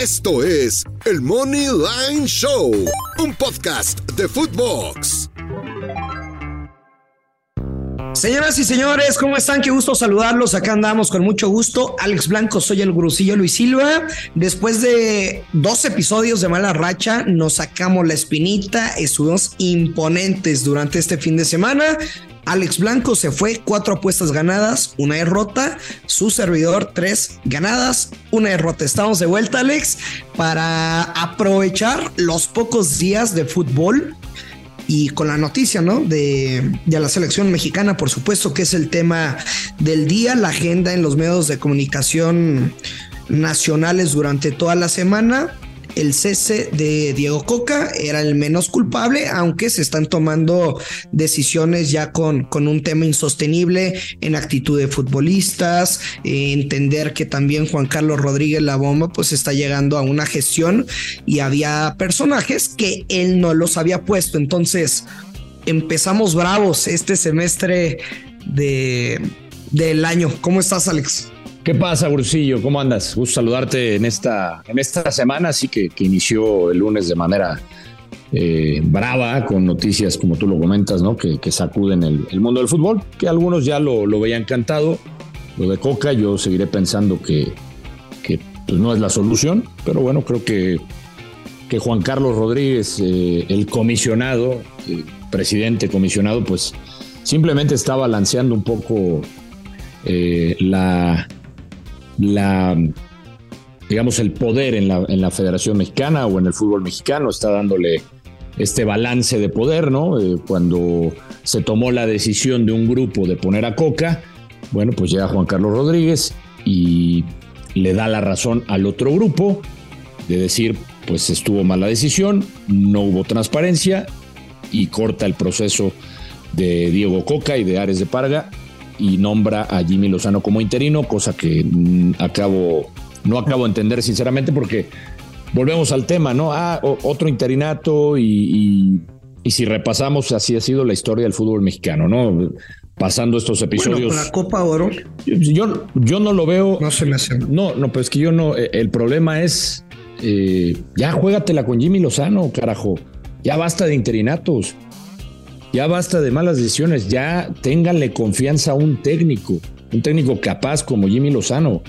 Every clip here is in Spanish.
Esto es el Money Line Show, un podcast de Footbox. Señoras y señores, ¿cómo están? Qué gusto saludarlos. Acá andamos con mucho gusto. Alex Blanco, soy el Grusillo Luis Silva. Después de dos episodios de mala racha, nos sacamos la espinita. Estuvimos imponentes durante este fin de semana. Alex Blanco se fue, cuatro apuestas ganadas, una derrota. Su servidor, tres ganadas, una derrota. Estamos de vuelta, Alex, para aprovechar los pocos días de fútbol y con la noticia, ¿no? De, de la selección mexicana, por supuesto, que es el tema del día, la agenda en los medios de comunicación nacionales durante toda la semana. El cese de Diego Coca era el menos culpable, aunque se están tomando decisiones ya con, con un tema insostenible en actitud de futbolistas, entender que también Juan Carlos Rodríguez La Bomba pues está llegando a una gestión y había personajes que él no los había puesto. Entonces empezamos bravos este semestre de, del año. ¿Cómo estás, Alex? ¿Qué pasa, Brusillo? ¿Cómo andas? Gusto saludarte en esta, en esta semana, así que, que inició el lunes de manera eh, brava, con noticias, como tú lo comentas, ¿no? Que, que sacuden el, el mundo del fútbol, que algunos ya lo, lo veían cantado. Lo de Coca, yo seguiré pensando que, que pues, no es la solución, pero bueno, creo que, que Juan Carlos Rodríguez, eh, el comisionado, eh, presidente comisionado, pues simplemente está balanceando un poco eh, la la, digamos, el poder en la, Federación Mexicana o en el fútbol mexicano, está dándole este balance de poder, ¿no? Eh, cuando se tomó la decisión de un grupo de poner a Coca, bueno, pues llega Juan Carlos Rodríguez y le da la razón al otro grupo de decir, pues estuvo mala decisión, no hubo transparencia y corta el proceso de Diego Coca y de Ares de Parga y nombra a Jimmy Lozano como interino, cosa que mm, acabo, no acabo de entender sinceramente porque volvemos al tema, ¿no? Ah, otro interinato y, y- y si repasamos, así ha sido la historia del fútbol mexicano, ¿no? Pasando estos Bueno, episodios. con la Copa Oro yo, yo no lo veo. no se me hace. No, no, pero es que yo no. eh, El problema es. eh, ya juégatela con Jimmy Lozano, carajo. Ya basta de interinatos. Ya basta de malas decisiones. Ya ténganle confianza a un técnico. Un técnico capaz como Jimmy Lozano.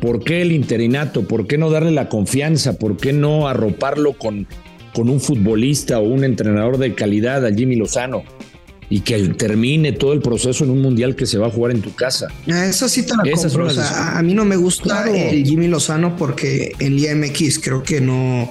¿Por qué el interinato? ¿Por qué no darle la confianza? ¿Por qué no arroparlo con, con un futbolista o un entrenador de calidad a Jimmy Lozano? Y que termine todo el proceso en un mundial que se va a jugar en tu casa. Ah, Esa sí te la Esas compro. O son las sea, a, a mí no me gusta Claro. el Jimmy Lozano porque en Liga MX creo que no.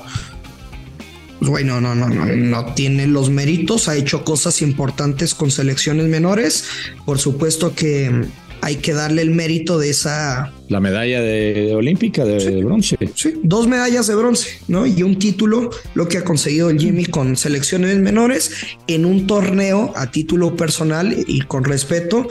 Güey, no, no, no, no, tiene los méritos. Ha hecho cosas importantes con selecciones menores. Por supuesto que hay que darle el mérito de esa. La medalla de olímpica de, de bronce. Sí, dos medallas de bronce, ¿no? Y un título, lo que ha conseguido el Jimmy con selecciones menores en un torneo a título personal y con respeto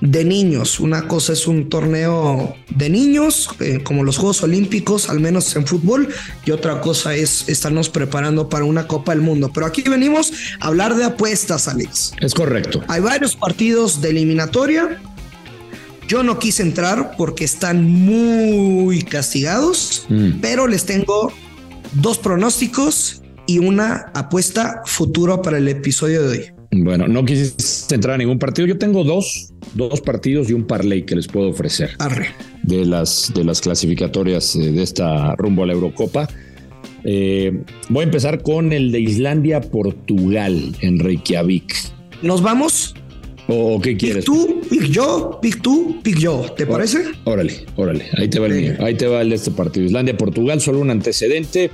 de niños. Una cosa es un torneo de niños, eh, como los Juegos Olímpicos, al menos en fútbol, y otra cosa es estarnos preparando para una Copa del Mundo. Pero aquí venimos a hablar de apuestas, Alex. Es correcto. Hay varios partidos de eliminatoria. Yo no quise entrar porque están muy castigados, Mm. pero les tengo dos pronósticos y una apuesta futura para el episodio de hoy. Bueno, no quisiste entrar a ningún partido. Yo tengo dos, dos partidos y un parlay que les puedo ofrecer Arre. de las, de las clasificatorias eh, de esta rumbo a la Eurocopa. Eh, voy a empezar con el de Islandia-Portugal en Reykjavik. Nos vamos. ¿O, qué Pick quieres? tú, pick yo, pick tú, pick yo. ¿Te parece? Órale, órale. Ahí te va el mío. Ahí te va el de este partido. Islandia-Portugal, solo un antecedente.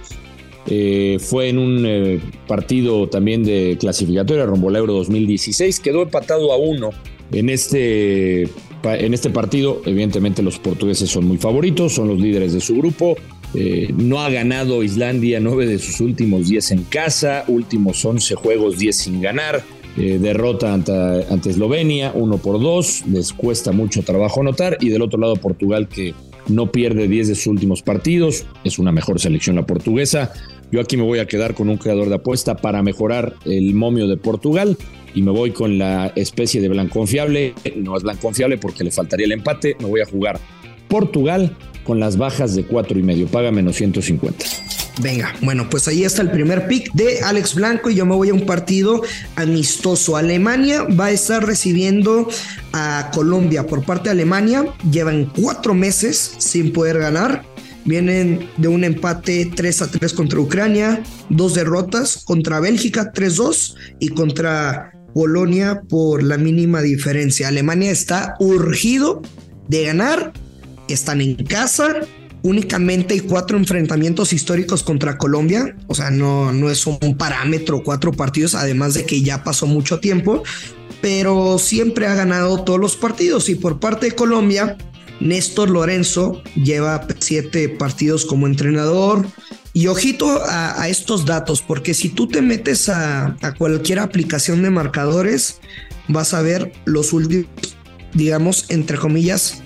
Eh, fue en un eh, partido también de clasificatoria rumbo al Euro 2016. Quedó empatado a uno en este, en este partido. Evidentemente los portugueses son muy favoritos, son los líderes de su grupo. Eh, no ha ganado Islandia nueve de sus últimos 10 en casa, últimos 11 juegos, 10 sin ganar. Eh, derrota ante, ante, Eslovenia, uno por dos, les cuesta mucho trabajo anotar. Y del otro lado, Portugal, que no pierde 10 de sus últimos partidos, es una mejor selección la portuguesa. Yo aquí me voy a quedar con un creador de apuesta para mejorar el momio de Portugal y me voy con la especie de blanco confiable. No es blanco confiable porque le faltaría el empate. Me voy a jugar Portugal con las bajas de cuatro y medio. Paga menos 150. Venga, bueno, pues ahí está el primer pick de Alex Blanco y yo me voy a un partido amistoso. Alemania va a estar recibiendo a Colombia por parte de Alemania. Llevan cuatro meses sin poder ganar. Vienen de un empate 3 a 3 contra Ucrania, dos derrotas contra Bélgica 3-2 y contra Polonia por la mínima diferencia. Alemania está urgido de ganar, están en casa, únicamente hay cuatro enfrentamientos históricos contra Colombia, o sea, no, no es un parámetro, cuatro partidos, además de que ya pasó mucho tiempo, pero siempre ha ganado todos los partidos y por parte de Colombia, Néstor Lorenzo lleva siete partidos como entrenador. Y ojito a, estos datos, porque si tú te metes a, a cualquier aplicación de marcadores, vas a ver los últimos, digamos, entre comillas,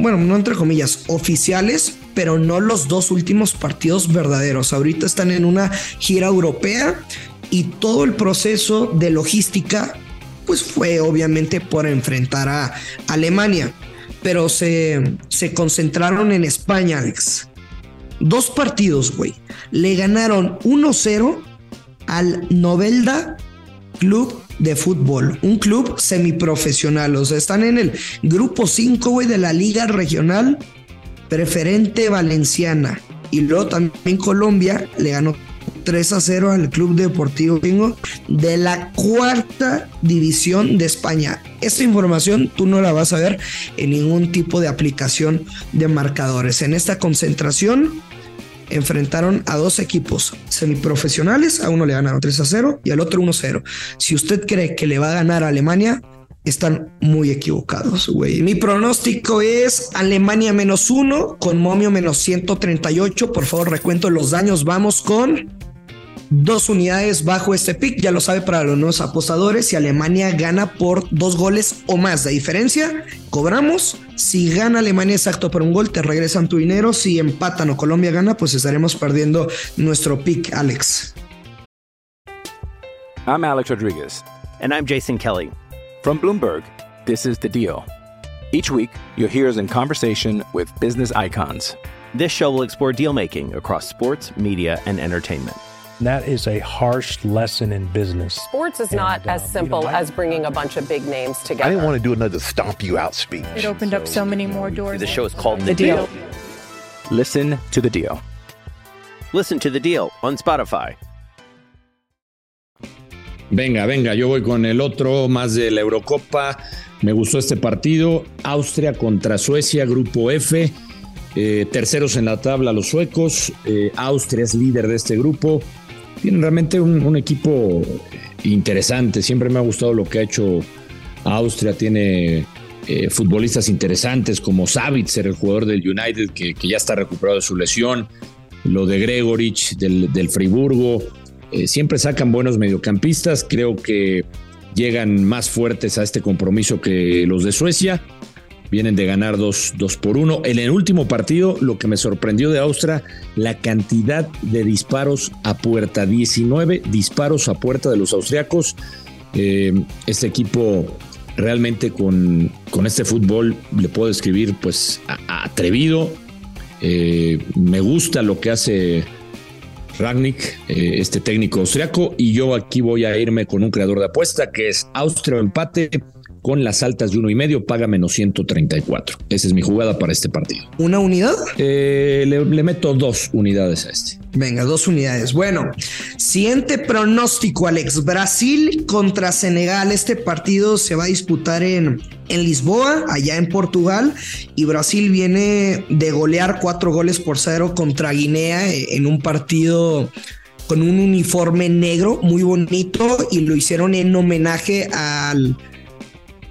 bueno, no entre comillas, oficiales, pero no los dos últimos partidos verdaderos. Ahorita están en una gira europea y todo el proceso de logística, pues fue obviamente por enfrentar a Alemania, pero se, se concentraron en España, Alex. Dos partidos, güey. Le ganaron 1-0 al Novelda Club de fútbol, un club semiprofesional. O sea, están en el grupo 5, güey, de la Liga Regional Preferente Valenciana. Y luego también Colombia le ganó 3 a 0 al Club Deportivo Pingo de la cuarta división de España. Esta información tú no la vas a ver en ningún tipo de aplicación de marcadores. En esta concentración enfrentaron a dos equipos semiprofesionales, a uno le ganaron 3 a 0 y al otro 1 a 0. Si usted cree que le va a ganar a Alemania, están muy equivocados, güey. Mi pronóstico es Alemania menos uno con momio menos 138. Por favor, recuento los daños. Vamos con dos unidades bajo este pick. Ya lo sabe para los nuevos apostadores. Si Alemania gana por dos goles o más de diferencia, cobramos. Si gana Alemania exacto por un gol, te regresan tu dinero. Si empatan o Colombia gana, pues estaremos perdiendo nuestro pick, Alex. I'm Alex Rodriguez. And I'm Jason Kelly. From Bloomberg, this is The Deal. Each week, you'll hear us in conversation with business icons. This show will explore deal making across sports, media, and entertainment. That is a harsh lesson in business. Sports is not And, as simple you know, I- as bringing a bunch of big names together. I didn't want to do another stomp you out speech. It opened up so many more doors. The show is called The The, Deal. Listen to the deal. Listen to The Deal on Spotify. Venga, venga, yo voy con el otro, más de la Eurocopa. Me gustó este partido. Austria contra Suecia, grupo F. Eh, terceros en la tabla los suecos. Eh, Austria es líder de este grupo. Tienen realmente un, equipo interesante. Siempre me ha gustado lo que ha hecho Austria. Tiene eh, futbolistas interesantes como Savitzer, el jugador del United, que, ya está recuperado de su lesión. Lo de Gregorich del, del Friburgo. Eh, siempre sacan buenos mediocampistas. Creo que llegan más fuertes a este compromiso que los de Suecia. Vienen de ganar 2 por 1. En el último partido, lo que me sorprendió de Austria, la cantidad de disparos a puerta. 19 disparos a puerta de los austriacos. Eh, este equipo realmente con, con este fútbol le puedo describir pues atrevido. Eh, me gusta lo que hace Ragnick, eh, este técnico austriaco, y yo aquí voy a irme con un creador de apuesta que es Austria empate con las altas de uno y medio, paga menos 134. Esa es mi jugada para este partido. ¿Una unidad? Eh, le, le meto dos unidades a este. Venga, dos unidades. Bueno, siguiente pronóstico, Alex. Brasil contra Senegal. Este partido se va a disputar en, en Lisboa, allá en Portugal. Y Brasil viene de golear cuatro goles por cero contra Guinea eh, en un partido con un uniforme negro muy bonito y lo hicieron en homenaje al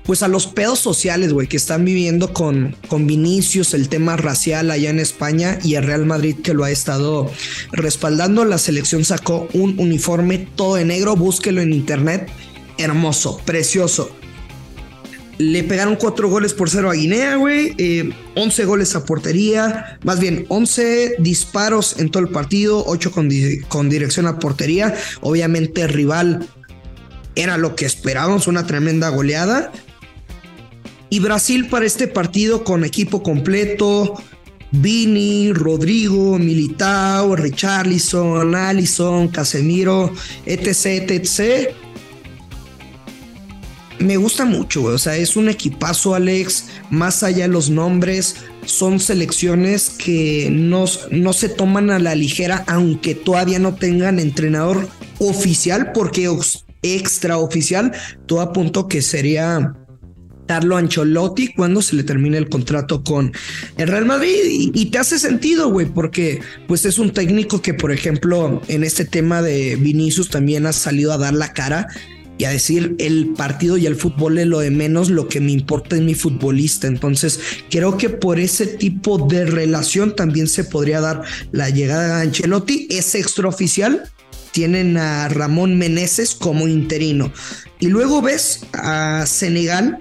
pues a los pedos sociales, güey, que están viviendo con, con Vinicius, el tema racial allá en España y el Real Madrid que lo ha estado respaldando. La selección sacó un uniforme todo de negro, búsquelo en internet. Hermoso, precioso. Le pegaron cuatro goles por cero a Guinea, güey. 11 eh, goles a portería. Más bien, 11 disparos en todo el partido. 8 con, con dirección a portería. Obviamente, rival era lo que esperábamos, una tremenda goleada. Y Brasil para este partido con equipo completo, Vini, Rodrigo, Militao, Richarlison, Allison, Casemiro, etc, etc. Me gusta mucho, o sea, es un equipazo, Alex. Más allá de los nombres, son selecciones que no, no se toman a la ligera, aunque todavía no tengan entrenador oficial, porque extraoficial, todo apunto que sería Carlo Ancelotti cuando se le termine el contrato con el Real Madrid y, te hace sentido, güey, porque pues es un técnico que, por ejemplo, en este tema de Vinicius también ha salido a dar la cara y a decir el partido y el fútbol es lo de menos, lo que me importa es mi futbolista. Entonces, creo que por ese tipo de relación también se podría dar la llegada de Ancelotti. Es extraoficial, tienen a Ramón Meneses como interino. Y luego ves a Senegal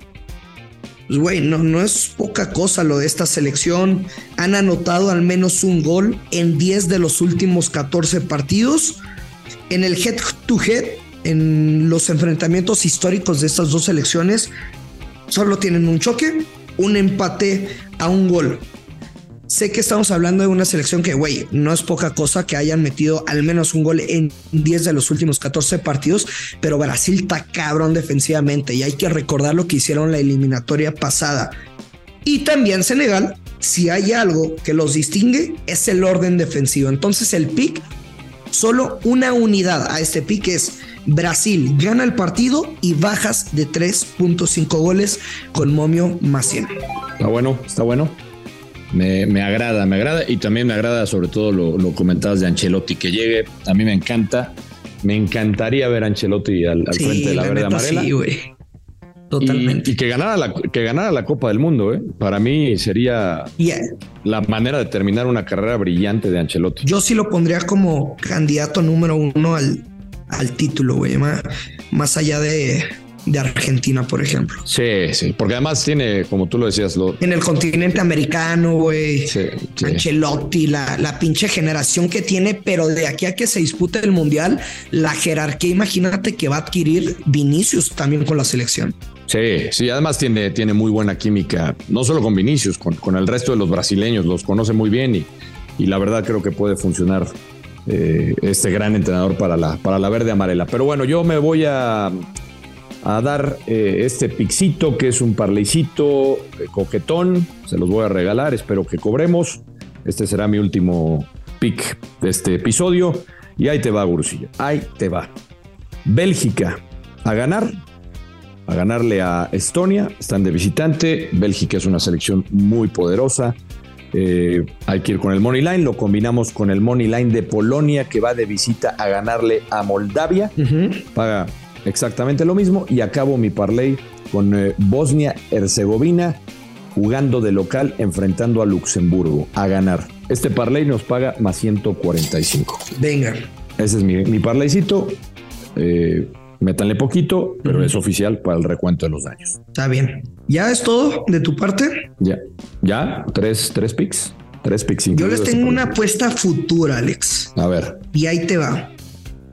pues, güey, no, no es poca cosa lo de esta selección. Han anotado al menos un gol en 10 de los últimos 14 partidos. En el head to head, en los enfrentamientos históricos de estas dos selecciones, solo tienen un choque, un empate a un gol. Sé que estamos hablando de una selección que, güey, no es poca cosa que hayan metido al menos un gol en 10 de los últimos 14 partidos, pero Brasil está cabrón defensivamente y hay que recordar lo que hicieron la eliminatoria pasada. Y también Senegal, si hay algo que los distingue, es el orden defensivo. Entonces el pick, solo una unidad a este pick es Brasil gana el partido y bajas de 3.5 goles con Momio más Está bueno, está bueno. Me, agrada, me agrada y también me agrada sobre todo lo, lo comentabas de Ancelotti, que llegue, a mí me encanta, me encantaría ver a Ancelotti al, frente de la, verde amarela. Sí, güey. Totalmente. Y, que, ganara la, que ganara la Copa del Mundo, ¿eh? Para mí sería la manera de terminar una carrera brillante de Ancelotti. Yo sí lo pondría como candidato número uno al, al título, güey. más allá de, de Argentina, por ejemplo. Sí, sí, porque además tiene, como tú lo decías, lo... en el continente americano, güey. Sí, Ancelotti, la, la pinche generación que tiene, pero de aquí a que se dispute el mundial, la jerarquía, imagínate que va a adquirir Vinicius también con la selección. Sí, sí, además tiene, tiene muy buena química, no solo con Vinicius, con, con el resto de los brasileños, los conoce muy bien y, y la verdad creo que puede funcionar eh, este gran entrenador para la, para la verde amarela. Pero bueno, yo me voy a, a dar eh, este pixito que es un parleycito eh, coquetón. Se los voy a regalar, espero que cobremos. Este será mi último pick de este episodio. Y ahí te va, Gurusillo. Ahí te va. Bélgica a ganar. A ganarle a Estonia. Están de visitante. Bélgica es una selección muy poderosa. Eh, hay que ir con el Money Line. Lo combinamos con el Money Line de Polonia que va de visita a ganarle a Moldavia. Paga exactamente lo mismo y acabo mi parlay con eh, Bosnia-Herzegovina jugando de local enfrentando a Luxemburgo a ganar. Este parlay nos paga más 145. Venga. Ese es mi, mi parlaycito. Eh, métanle poquito, pero es oficial para el recuento de los daños. Está bien. ¿Ya es todo de tu parte? Ya. ¿Ya? ¿Tres, tres picks? Tres picks. Yo les tengo una apuesta futura, Alex. A ver. Y ahí te va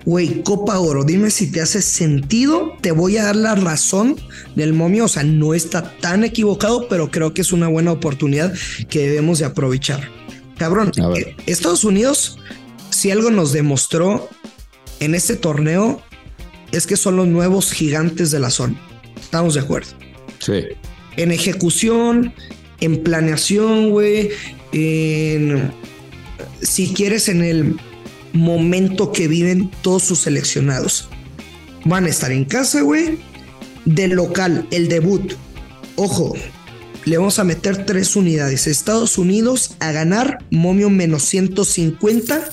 güey, Copa Oro, dime si te hace sentido, te voy a dar la razón del momio, o sea, no está tan equivocado, pero creo que es una buena oportunidad que debemos de aprovechar. Cabrón, eh, Estados Unidos, si algo nos demostró en este torneo, es que son los nuevos gigantes de la zona. Estamos de acuerdo. Sí. En ejecución, en planeación, güey, en si quieres en el momento que viven todos sus seleccionados. Van a estar en casa, güey. De local, el debut. Ojo, le vamos a meter tres unidades. Estados Unidos a ganar momio menos 150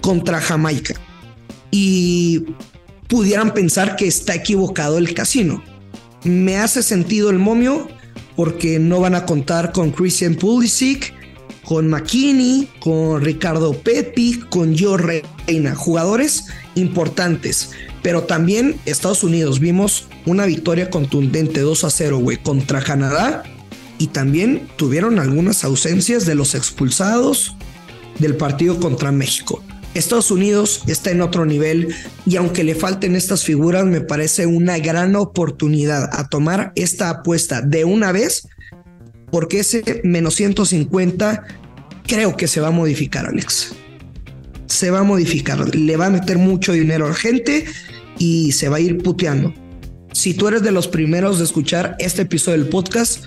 contra Jamaica. Y pudieran pensar que está equivocado el casino. me hace sentido el momio porque no van a contar con Christian Pulisic, con McKinney, con Ricardo Pepi, con Joe Reina, jugadores importantes. Pero también Estados Unidos vimos una victoria contundente 2 a 0, güey, contra Canadá. Y también tuvieron algunas ausencias de los expulsados del partido contra México. Estados Unidos está en otro nivel y aunque le falten estas figuras, me parece una gran oportunidad a tomar esta apuesta de una vez, porque ese menos 150 creo que se va a modificar, Alex. Se va a modificar, le va a meter mucho dinero a la gente y se va a ir puteando. Si tú eres de los primeros de escuchar este episodio del podcast,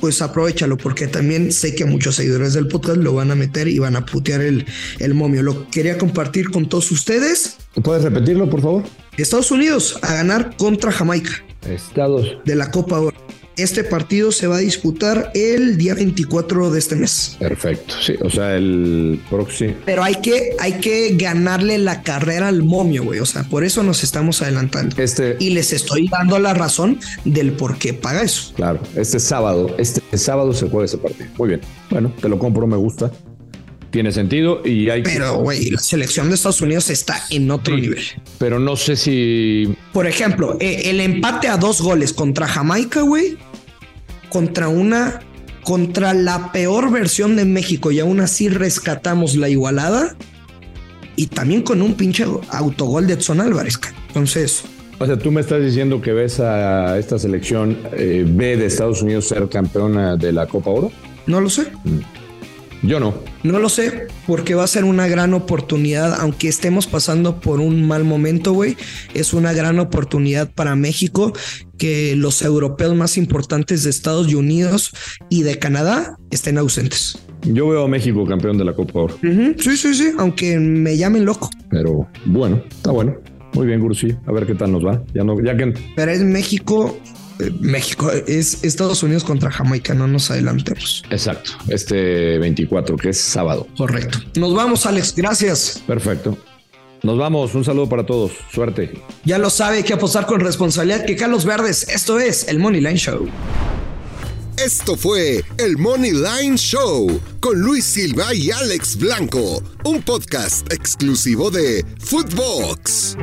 pues aprovechalo porque también sé que muchos seguidores del podcast lo van a meter y van a putear el, el momio. Lo quería compartir con todos ustedes. ¿Puedes repetirlo, por favor? Estados Unidos a ganar contra Jamaica. Estados. De la Copa Oro. Este partido se va a disputar el día 24 de este mes. Perfecto, sí, o sea, el próximo. Pero hay que, hay que ganarle la carrera al momio, güey. O sea, por eso nos estamos adelantando. Este. Y les estoy dando la razón del por qué paga eso. Claro, este sábado, este sábado se juega ese partido. Muy bien. Bueno, te lo compro, me gusta. Tiene sentido y hay Pero, güey, la selección de Estados Unidos está en otro Sí, nivel. Pero no sé si. Por ejemplo, eh, el empate a dos goles contra Jamaica, güey, contra una, contra la peor versión de México y aún así rescatamos la igualada y también con un pinche autogol de Edson Álvarez. Entonces, O sea, tú me estás diciendo que ves a esta selección eh, B de Estados Unidos ser campeona de la Copa Oro. no lo sé. Yo no. No lo sé, porque va a ser una gran oportunidad, aunque estemos pasando por un mal momento, güey. Es una gran oportunidad para México que los europeos más importantes de Estados Unidos y de Canadá estén ausentes. Yo veo a México campeón de la Copa Oro. Sí, sí, sí, aunque me llamen loco. Pero bueno, está bueno. Muy bien, Gurusillo. A ver qué tal nos va. Ya no, ya que Pero es México, México, es Estados Unidos contra Jamaica, no nos adelantemos. Exacto. Este 24, que es sábado. Correcto. Nos vamos, Alex, gracias. Perfecto. Nos vamos. Un saludo para todos. Suerte. Ya lo sabe, hay que apostar con responsabilidad que Carlos Verdes, esto es el Money Line Show. Esto fue el Money Line Show con Luis Silva y Alex Blanco, un podcast exclusivo de Footbox.